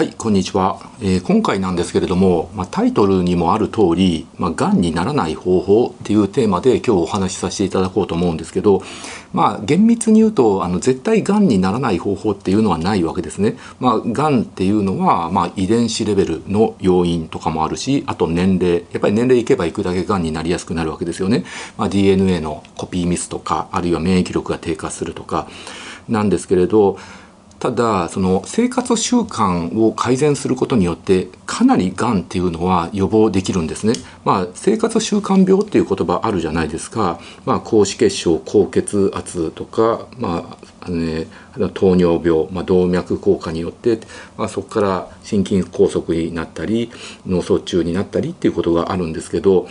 はい、こんにちは、えー、今回なんですけれども、まあ、タイトルにもある通り、まあ、癌にならない方法っていうテーマで今日お話しさせていただこうと思うんですけど、まあ、厳密に言うと、あの、絶対癌にならない方法っていうのはないわけですね。まあ、癌っていうのは、まあ、遺伝子レベルの要因とかもあるし、あと年齢、やっぱり年齢いけばいくだけ癌になりやすくなるわけですよね。まあ、DNA のコピーミスとか、あるいは免疫力が低下するとか、なんですけれど、ただその生活習慣を改善することによってかなりがんっていうのは予防できるんですね。まあ、生活習慣病っていう言葉あるじゃないですか。まあ、高脂血症高血圧とか、まああのね、糖尿病、まあ、動脈硬化によって、まあ、そこから心筋梗塞になったり脳卒中になったりっていうことがあるんですけど、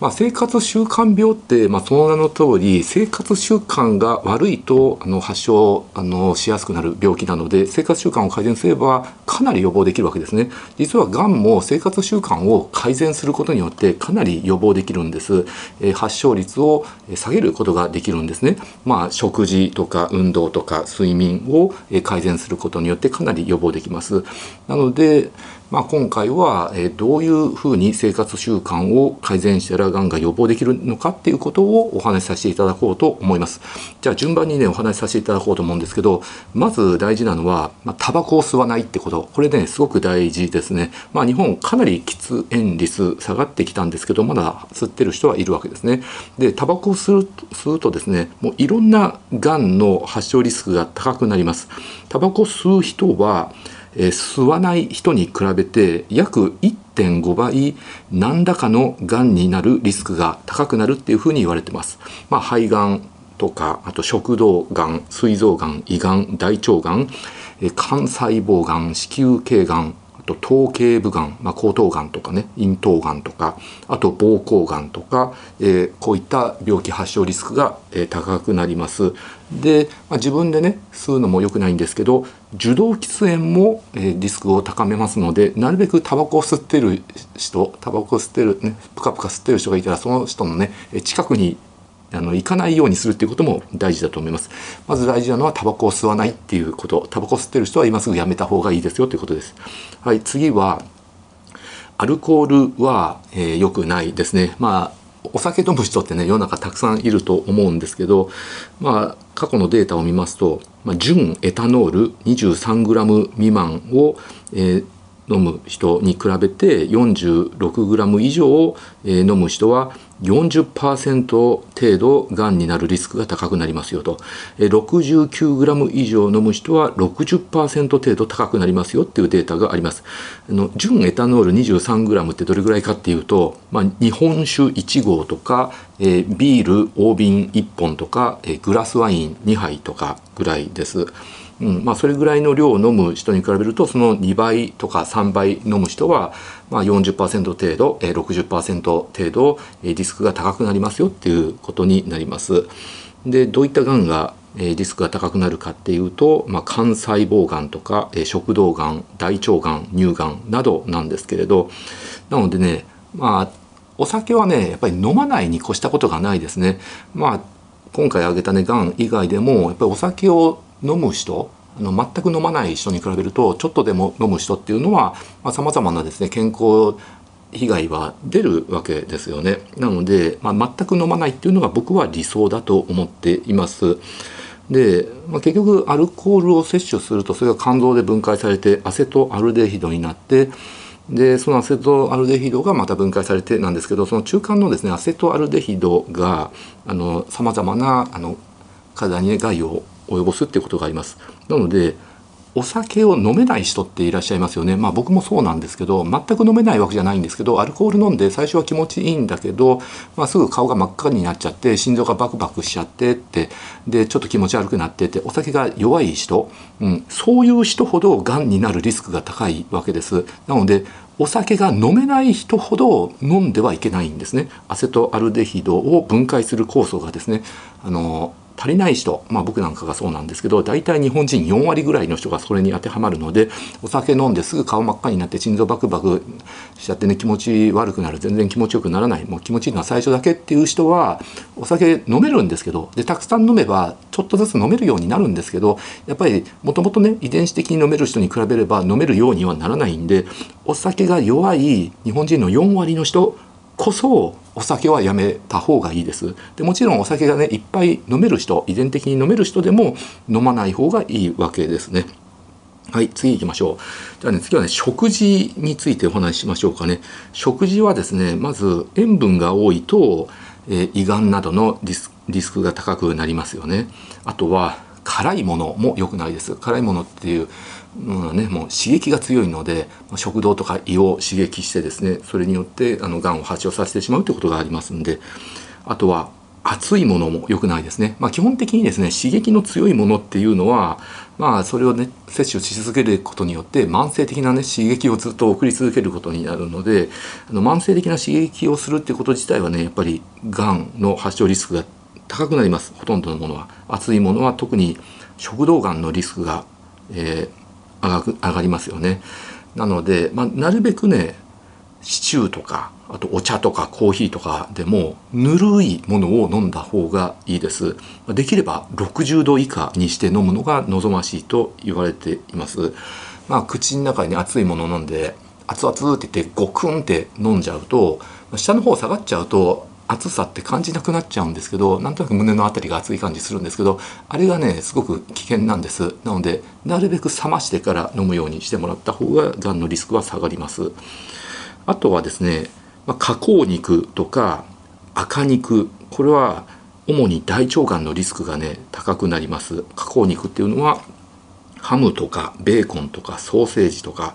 まあ、生活習慣病って、まあ、その名の通り生活習慣が悪いとあの発症あのしやすくなる病気なので生活習慣を改善すればかなり予防できるわけですね。実はがんも生活習慣を改善することによってかなり予防できるんです。えー、発症率を下げることができるんですね。まあ、食事とか運動とか睡眠を改善することによってかなり予防できます。なので、まあ、今回はえどういうふうに生活習慣を改善したらがんが予防できるのかっていうことをお話しさせていただこうと思います。じゃあ順番にねお話しさせていただこうと思うんですけどまず大事なのは、まあ、タバコを吸わないってことこれねすごく大事ですね。まあ、日本かなり喫煙率下がってきたんですけどまだ吸ってる人はいるわけですね。でタバコを吸う吸うとですねもういろんながんの発症リスクが高くなります。タバコ吸う人はえ吸わない人に比べて約1.5倍何らかのがんになるリスクが高くなるっていうふうに言われてます。まあ、肺がんとかあと食道がん膵臓がん胃がん大腸がんえ肝細胞がん子宮頸がんと頭頸部がん、まあ、喉頭がんとかね咽頭がんとかあと膀胱がんとか、えー、こういった病気発症リスクが、えー、高くなります。で、まあ、自分でね吸うのも良くないんですけど受動喫煙も、えー、リスクを高めますのでなるべくタバコを吸ってる人タバコを吸ってるねプカプカ吸ってる人がいたらその人のね近くにあの行かないようにするっていうことも大事だと思います。まず大事なのはタバコを吸わないっていうこと。タバコ吸ってる人は今すぐやめた方がいいですよということです。はい次はアルコールは良、えー、くないですね。まあお酒飲む人ってね世の中たくさんいると思うんですけどまあ過去のデータを見ますと、まあ、純エタノール 23g 未満を、えー飲む人に比べて 46g 以上、え飲む人は40%程度がんになるリスクが高くなりますよと。69g 以上飲む人は60%程度高くなりますよっていうデータがあります。あの純エタノール 23g ってどれぐらいかっていうと、まあ、日本酒1合とか、えー、ビール大瓶1本とか、えー、グラスワイン2杯とかぐらいです。うんまあ、それぐらいの量を飲む人に比べるとその2倍とか3倍飲む人は、まあ40%程度60%程度リスクが高くなりますよっていうことになります。でどういったがんがリスクが高くなるかっていうと、まあ、肝細胞がんとか食道がん大腸がん乳がんなどなんですけれどなのでねまあお酒はねやっぱり飲まないに越したことがないですね。まあ今回挙げたねがん以外でもやっぱりお酒を飲む人あの全く飲まない人に比べるとちょっとでも飲む人っていうのはさまざ、まなですね健康被害は出るわけですよね。なので、まあ、全く飲まないっていうのが僕は理想だと思っています。で、まあ、結局アルコールを摂取するとそれが肝臓で分解されてアセトアルデヒドになってでそのアセトアルデヒドがまた分解されてなんですけどその中間のですねアセトアルデヒドがさまざまなあの体に、害を及ぼすっていうことがあります。なのでお酒を飲めない人っていらっしゃいますよね。まあ僕もそうなんですけど、全く飲めないわけじゃないんですけど、アルコール飲んで最初は気持ちいいんだけど、まあ、すぐ顔が真っ赤になっちゃって、心臓がバクバクしちゃってって、で、ちょっと気持ち悪くなってて、お酒が弱い人、うん、そういう人ほど癌になるリスクが高いわけです。なので、お酒が飲めない人ほど飲んではいけないんですね。アセトアルデヒドを分解する酵素がですね、あの足りない人、まあ、僕なんかがそうなんですけど大体日本人4割ぐらいの人がそれに当てはまるのでお酒飲んですぐ顔真っ赤になって心臓バクバクしちゃってね気持ち悪くなる全然気持ちよくならないもう気持ちいいのは最初だけっていう人はお酒飲めるんですけどでたくさん飲めばちょっとずつ飲めるようになるんですけどやっぱりもともとね遺伝子的に飲める人に比べれば飲めるようにはならないんでお酒が弱い日本人の4割の人こそお酒はやめた方がいいです。でもちろんお酒がねいっぱい飲める人遺伝的に飲める人でも飲まない方がいいわけですね。はい次行きましょう。じゃあね次はね食事についてお話ししましょうかね。食事はですねまず塩分が多いと、えー、胃がんなどのリスリスクが高くなりますよね。あとは辛いものも良くないです。辛いものっていうのはねもう刺激が強いので食道とか胃を刺激してですねそれによってあのがんを発症させてしまうということがありますんであとは熱いものも良くないですね、まあ、基本的にですね刺激の強いものっていうのはまあそれをね摂取し続けることによって慢性的なね刺激をずっと送り続けることになるのであの慢性的な刺激をするってこと自体はねやっぱりがんの発症リスクが高くなります。ほとんどのものは。熱いものは特に食道がんのリスクが、えー、上がりますよね。なので、まあ、なるべくねシチューとかあとお茶とかコーヒーとかでもぬるいものを飲んだ方がいいです。できれば60度以下にして飲むのが望ましいと言われています。まあ口の中に熱いものを飲んで熱々って言ってゴクンって飲んじゃうと下の方下がっちゃうと暑さって感じなくなっちゃうんですけどなんとなく胸の辺りが熱い感じするんですけどあれがねすごく危険なんです。なのでなるべく冷ましてから飲むようにしてもらった方ががんのリスクは下がります。あとはですね、まあ、加工肉とか赤肉これは主に大腸がんのリスクがね高くなります。加工肉っていうのはハムとかベーコンとかソーセージとか、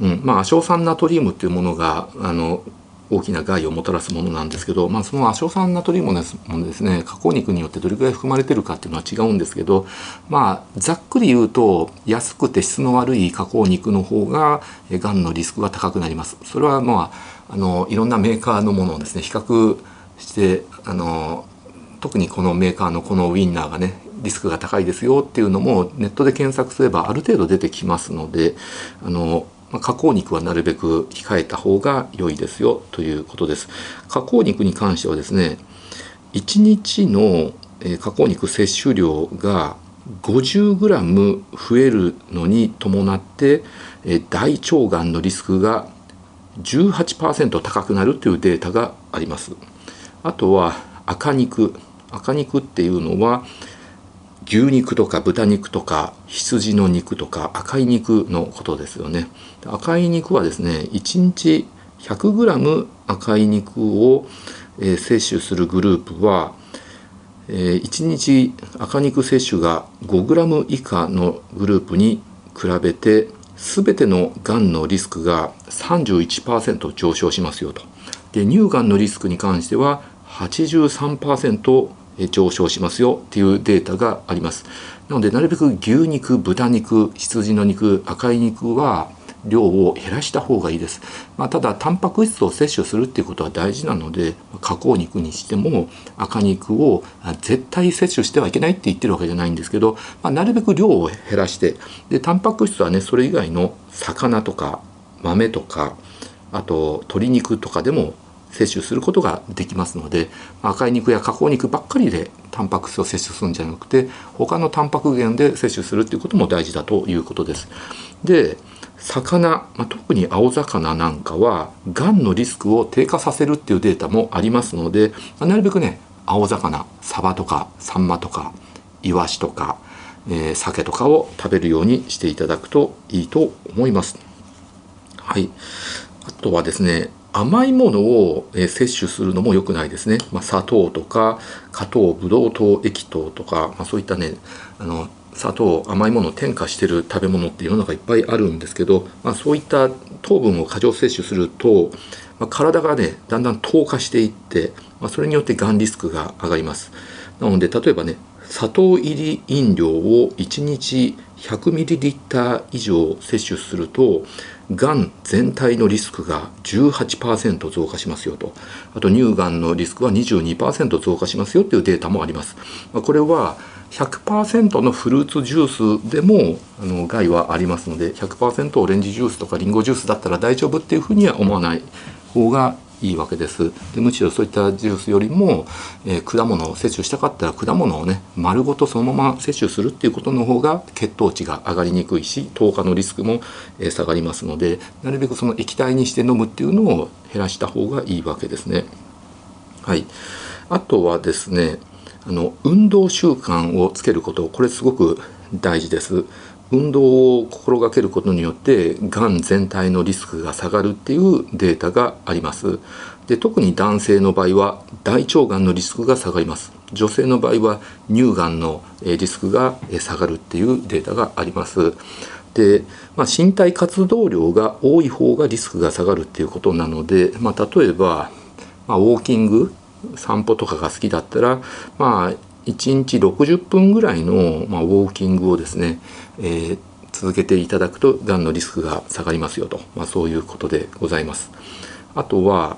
うんまあ、硝酸ナトリウムっていうものがあの大きな害をもたらすものなんですけど、まあ、その亜硝酸ナトリウムもですね加工肉によってどれくらい含まれてるかっていうのは違うんですけど、まあ、ざっくり言うと安くて質の悪い加工肉の方ががんのリスクが高くなります。それはまああのいろんなメーカーのものをですね比較してあの特にこのメーカーのこのウインナーがねリスクが高いですよっていうのもネットで検索すればある程度出てきますのであのまあ、加工肉はなるべく控えた方が良いですよということです。加工肉に関してはですね1日の加工肉摂取量が 50g 増えるのに伴って大腸がんのリスクが18%高くなるというデータがあります。あとは赤肉赤肉っていうのは牛肉とか豚肉とか羊の肉とか赤い肉のことですよね。赤い肉はですね1日 100g 赤い肉を、えー、摂取するグループは、えー、1日赤肉摂取が 5g 以下のグループに比べて全てのがんのリスクが31%上昇しますよと。で乳がんのリスクに関しては83%上昇しますよっていうデータがあります。なのでなるべく牛肉豚肉羊の肉赤い肉は量を減らした方がいいです、まあ、ただタンパク質を摂取するっていうことは大事なので加工肉にしても赤肉を絶対摂取してはいけないって言ってるわけじゃないんですけど、まあ、なるべく量を減らしてでタンパク質はねそれ以外の魚とか豆とかあと鶏肉とかでも摂取することができますので赤い肉や加工肉ばっかりでタンパク質を摂取するんじゃなくて他のタンパク源で摂取するっていうことも大事だということです。で魚、まあ、特に青魚なんかはがんのリスクを低下させるっていうデータもありますので、まあ、なるべくね青魚サバとかサンマとかイワシとか、えー、鮭とかを食べるようにしていただくといいと思います。はい、あとはですね甘いものをえ摂取するのも良くないですね、まあ、砂糖とか加糖ブドウ糖液糖とか、まあ、そういったねあの砂糖甘いものを添加してる食べ物って世の中いっぱいあるんですけど、まあ、そういった糖分を過剰摂取すると、まあ、体がねだんだん糖化していって、まあ、それによってがんリスクが上がります。なので例えばね砂糖入り飲料を1日 100ml 以上摂取するとがん全体のリスクが18%増加しますよとあと乳がんのリスクは22%増加しますよっていうデータもあります。これは100%のフルーツジュースでもあの害はありますので100%オレンジジュースとかリンゴジュースだったら大丈夫っていうふうには思わない方がいいわけですでむしろそういったジュースよりも、えー、果物を摂取したかったら果物をね丸ごとそのまま摂取するっていうことの方が血糖値が上がりにくいし糖化のリスクも、えー、下がりますのでなるべくその液体にして飲むっていうのを減らした方がいいわけですね。はい、あとはですねあの運動習慣をつけることこれすごく大事です。運動を心がけることによってがん全体のリスクが下がるっていうデータがあります。で特に男性の場合は大腸がんのリスクが下がります。女性の場合は乳がんのリスクが下がるっていうデータがあります。で、まあ、身体活動量が多い方がリスクが下がるっていうことなので、まあ、例えば、まあ、ウォーキング散歩とかが好きだったらまあ1日60分ぐらいの、まあ、ウォーキングをですね、えー、続けていただくとがんのリスクが下がりますよと、まあ、そういうことでございます。あとは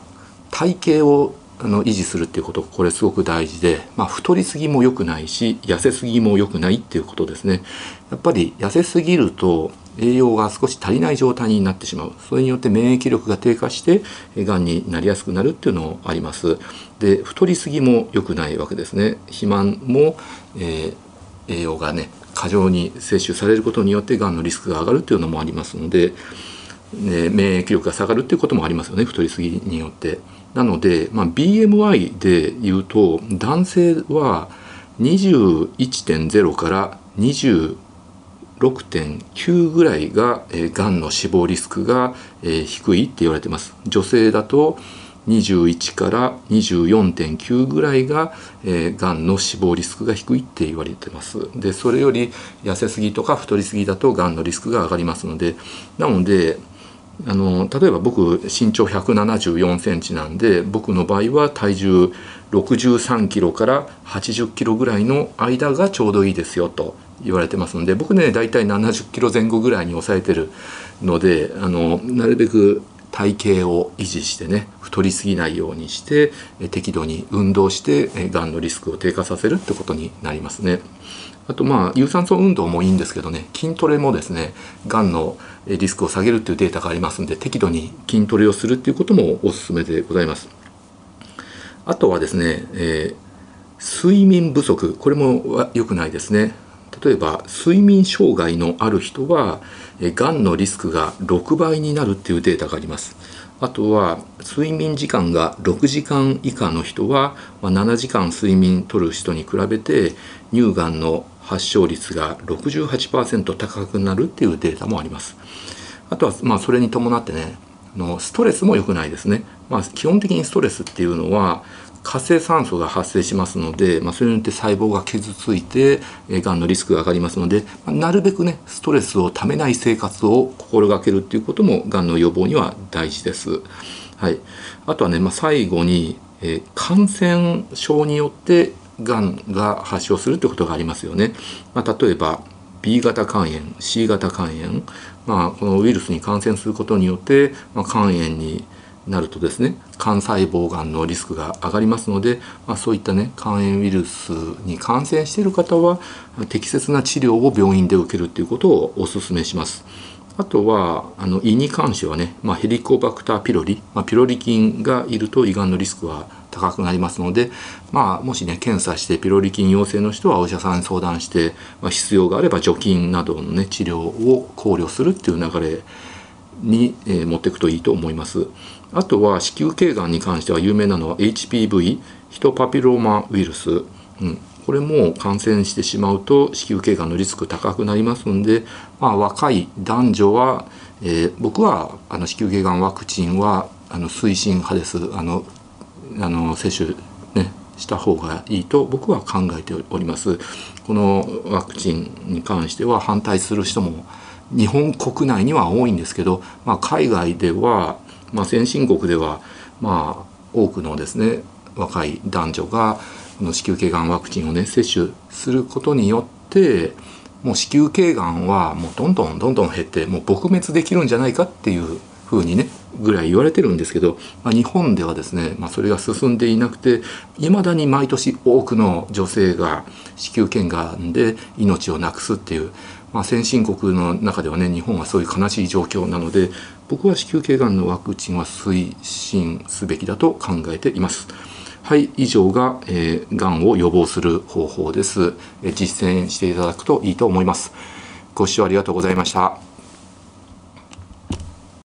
体型をあの維持するっていうことこれすごく大事で、まあ、太りすぎも良くないし痩せすぎも良くないっていうことですね。やっぱり痩せすぎると栄養が少し足りない状態になってしまう。それによって免疫力が低下してがんになりやすくなるっていうのもあります。で太りすぎも良くないわけですね。肥満も、えー、栄養がね過剰に摂取されることによってがんのリスクが上がるっていうのもありますので、ね、免疫力が下がるっていうこともありますよね太りすぎによって。なので、まあ、BMI で言うと男性は21.0から26.9ぐらいが、えー、がんの死亡リスクが、えー、低いって言われてます。女性だと21から24.9ぐらいが、えー、がんの死亡リスクが低いって言われてます。でそれより痩せすぎとか太りすぎだとがんのリスクが上がりますのでなのであの例えば僕身長174センチなんで僕の場合は体重63キロから80キロぐらいの間がちょうどいいですよと言われてますので僕ね大体70キロ前後ぐらいに抑えてるのであのなるべく体型を維持してね太りすぎないようにして適度に運動してがんのリスクを低下させるってことになりますね。あとまあ有酸素運動もいいんですけどね筋トレもですねがんのリスクを下げるっていうデータがありますんで適度に筋トレをするっていうこともおすすめでございます。あとはですね、えー、睡眠不足これも良くないですね。例えば睡眠障害のある人はがんのリスクが6倍になるっていうデータがあります。あとは睡眠時間が6時間以下の人は7時間睡眠とる人に比べて乳がんの発症率が68%高くなるっていうデータもあります。あとはまあそれに伴ってねのストレスも良くないですね、まあ、基本的にストレスっていうのは活性酸素が発生しますので、まあ、それによって細胞が傷ついてがんのリスクが上がりますので、まあ、なるべくねストレスをためない生活を心がけるっていうこともがんの予防には大事です。はい、あとはね、まあ、最後に、えー、感染症によってがんが発症するということがありますよね。まあ、例えば B 型肝炎 C 型肝炎、まあ、このウイルスに感染することによって、まあ、肝炎になるとですね肝細胞がんのリスクが上がりますので、まあ、そういったね肝炎ウイルスに感染している方は適切な治療を病院で受けるということをお勧めします。あとはあの胃に関してはね、まあ、ヘリコバクターピロリ、まあ、ピロリ菌がいると胃がんのリスクは高くなりますので、まあ、もしね検査してピロリ菌陽性の人はお医者さんに相談して、まあ、必要があれば除菌などのね治療を考慮するっていう流れに、えー、持っていくといいと思います。あとは子宮頸がんに関しては有名なのは HPV ヒトパピローマウイルス、うん、これも感染してしまうと子宮頸がんのリスク高くなりますので、まあ、若い男女は、えー、僕はあの子宮頸がんワクチンはあの推進派ですあのあの接種、ね、した方がいいと僕は考えております。このワクチンに関しては反対する人も日本国内には多いんですけど、まあ、海外では、まあ、先進国では、まあ、多くのですね若い男女がこの子宮頸がんワクチンをね接種することによって、もう子宮頸がんはもうどんどんどんどん減ってもう撲滅できるんじゃないかっていうふうにねぐらい言われてるんですけど、まあ、日本ではですね、まあ、それが進んでいなくていまだに毎年多くの女性が子宮頸がんで命をなくすっていう、まあ、先進国の中ではね日本はそういう悲しい状況なので僕は子宮頸がんのワクチンは推進すべきだと考えています。はい、以上が、えー、がんを予防する方法です、え。実践していただくといいと思います。ご視聴ありがとうございました。